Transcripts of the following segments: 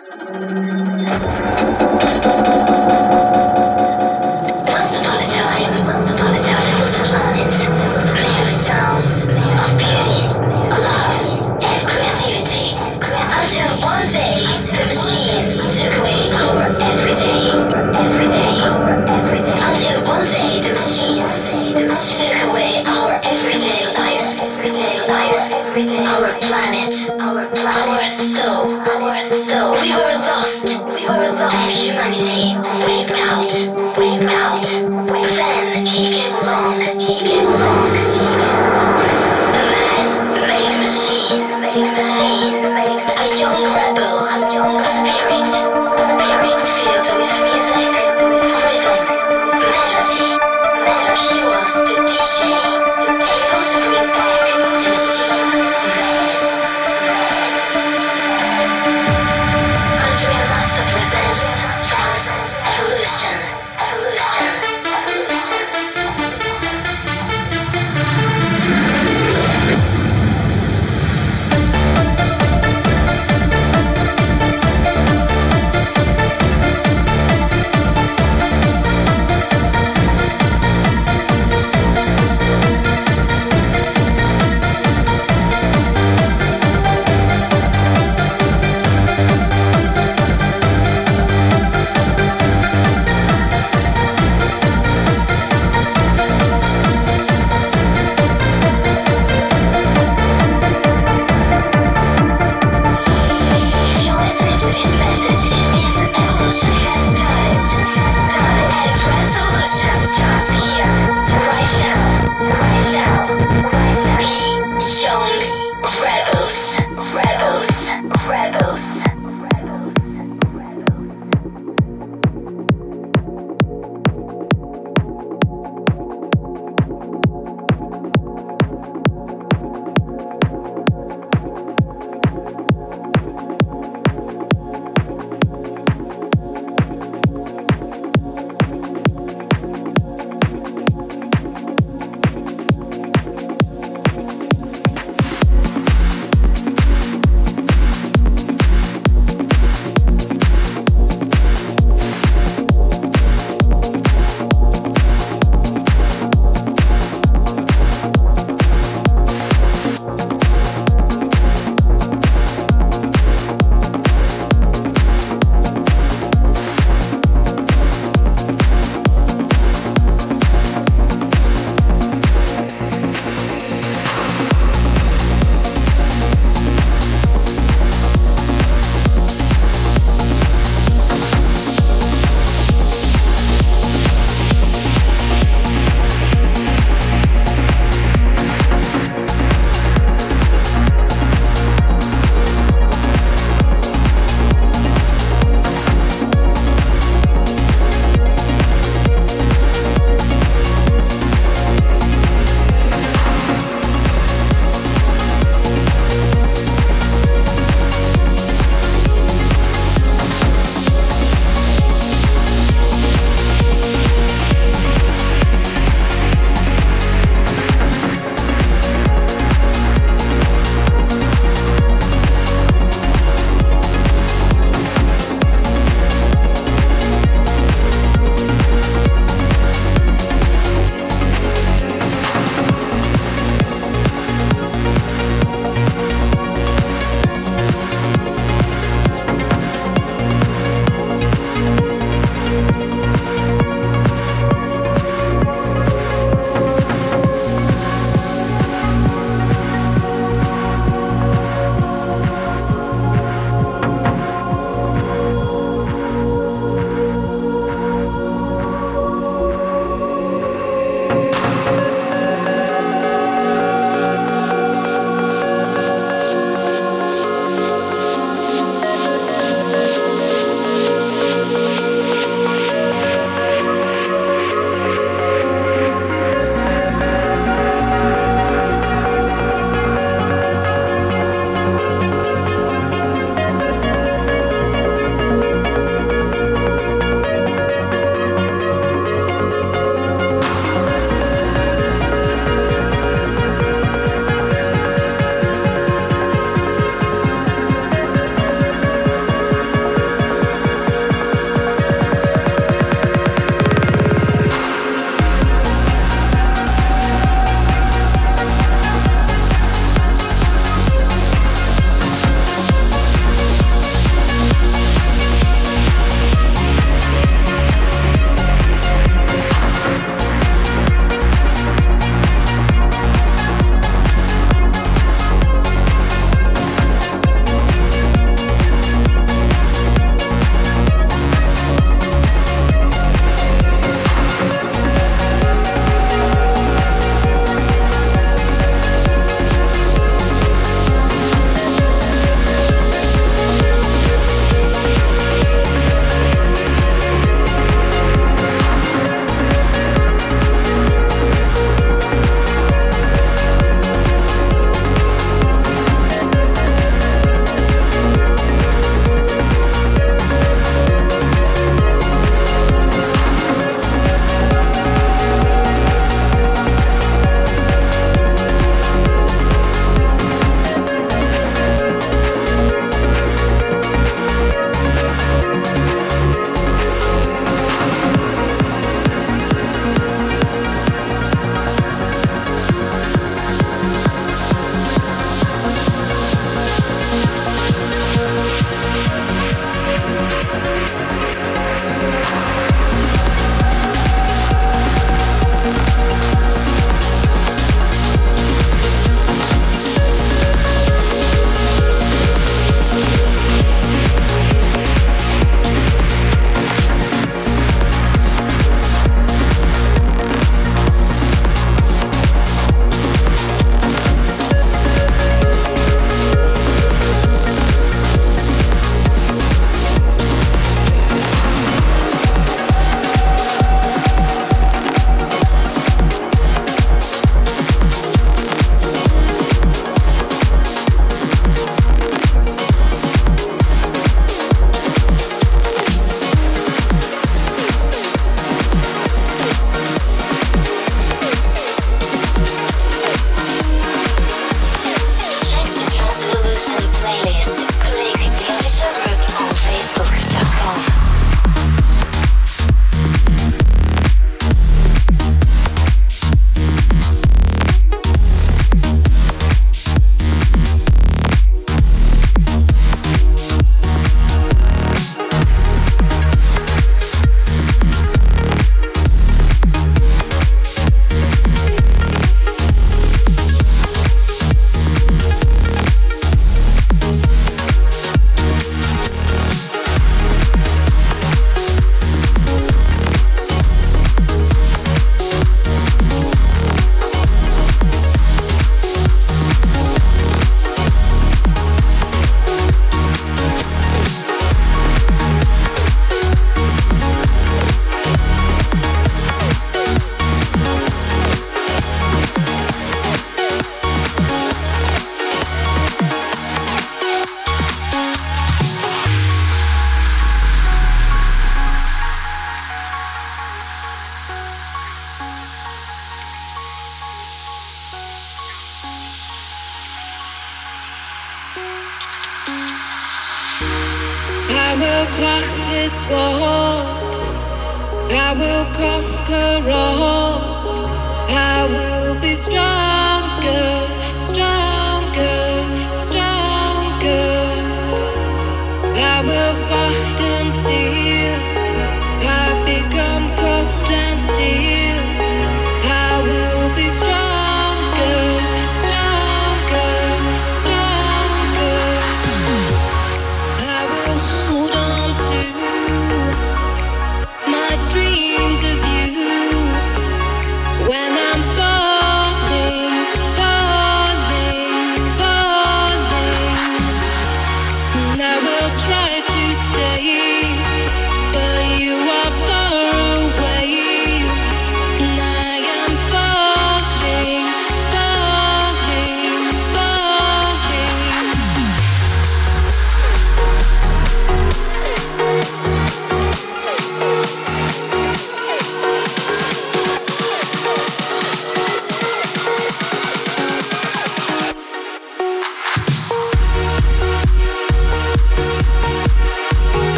Música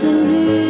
to live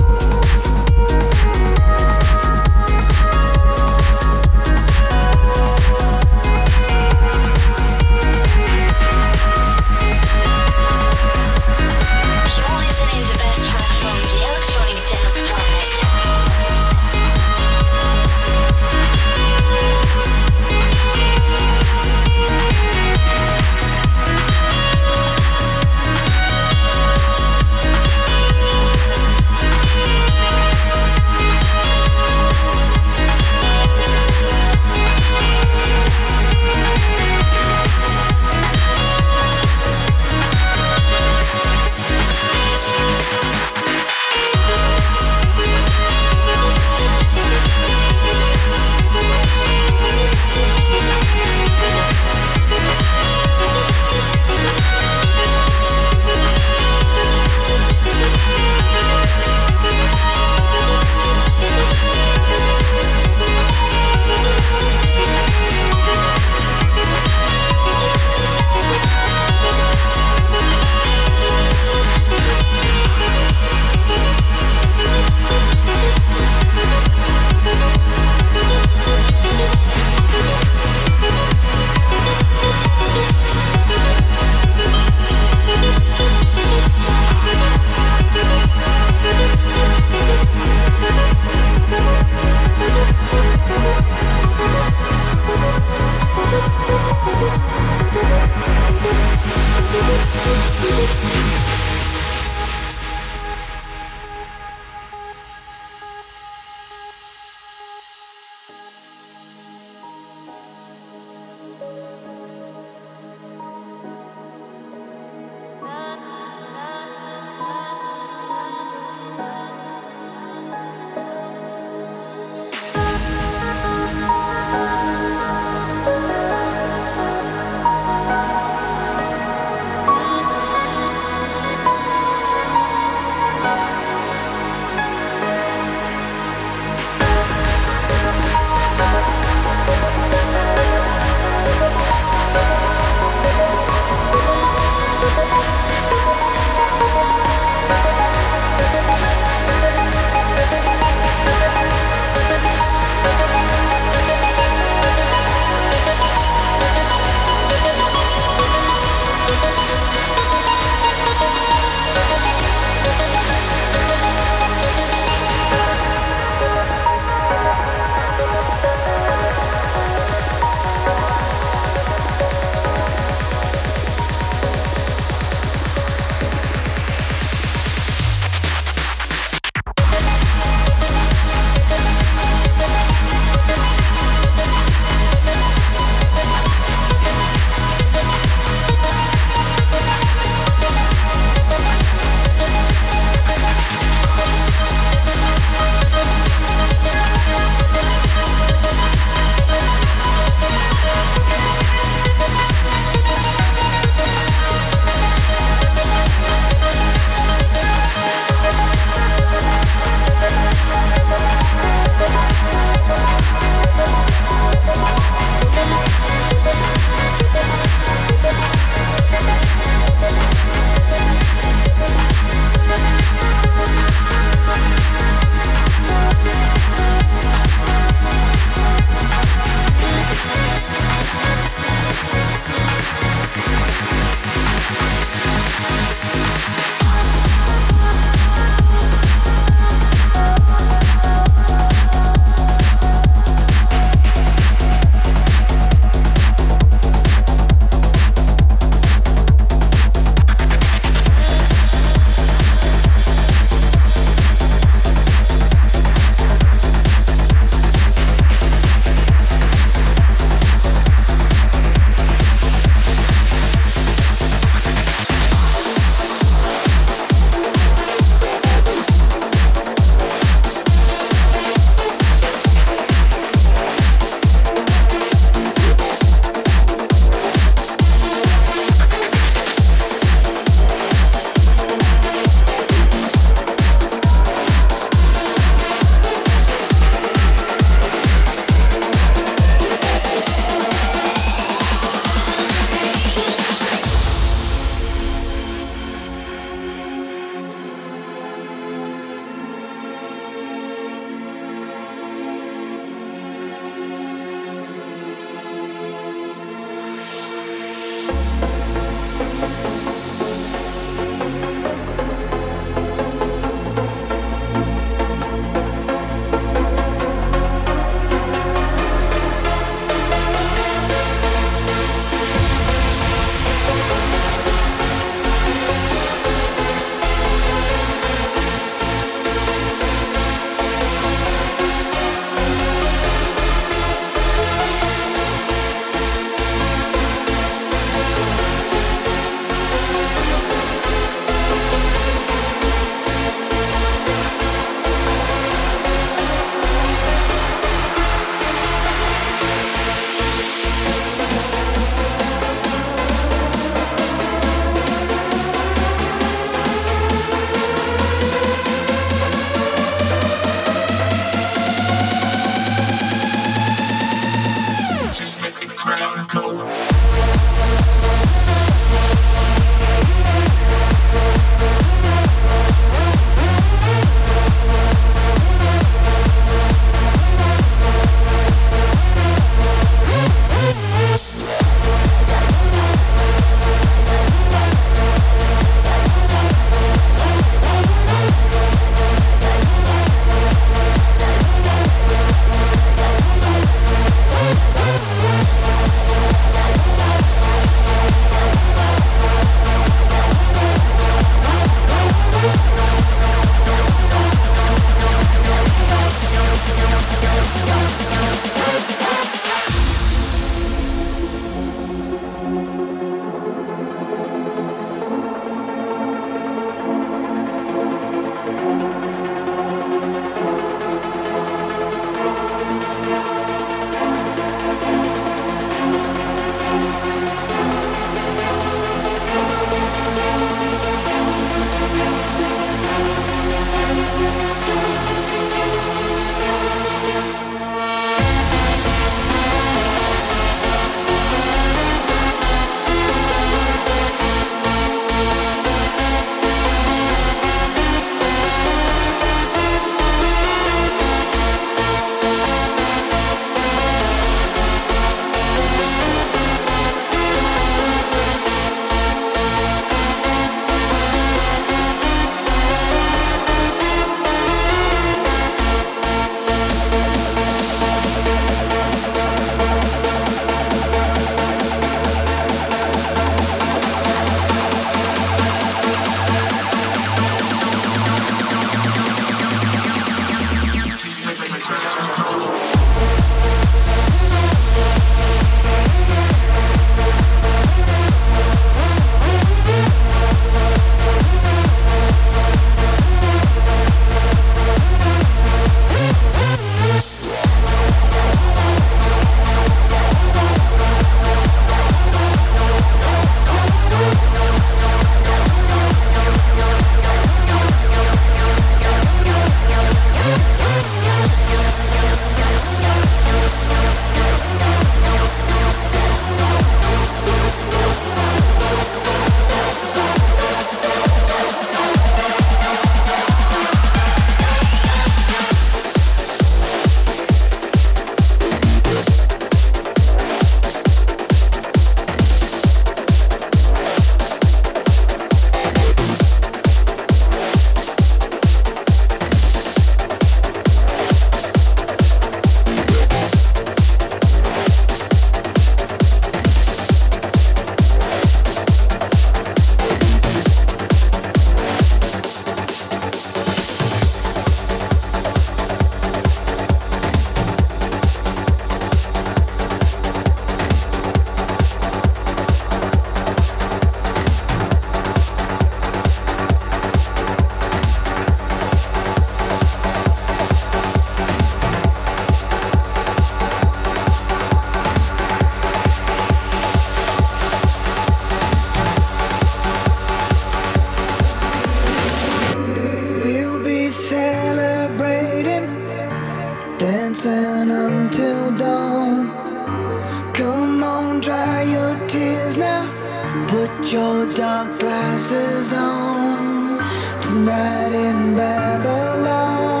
Put your dark glasses on tonight in Babylon.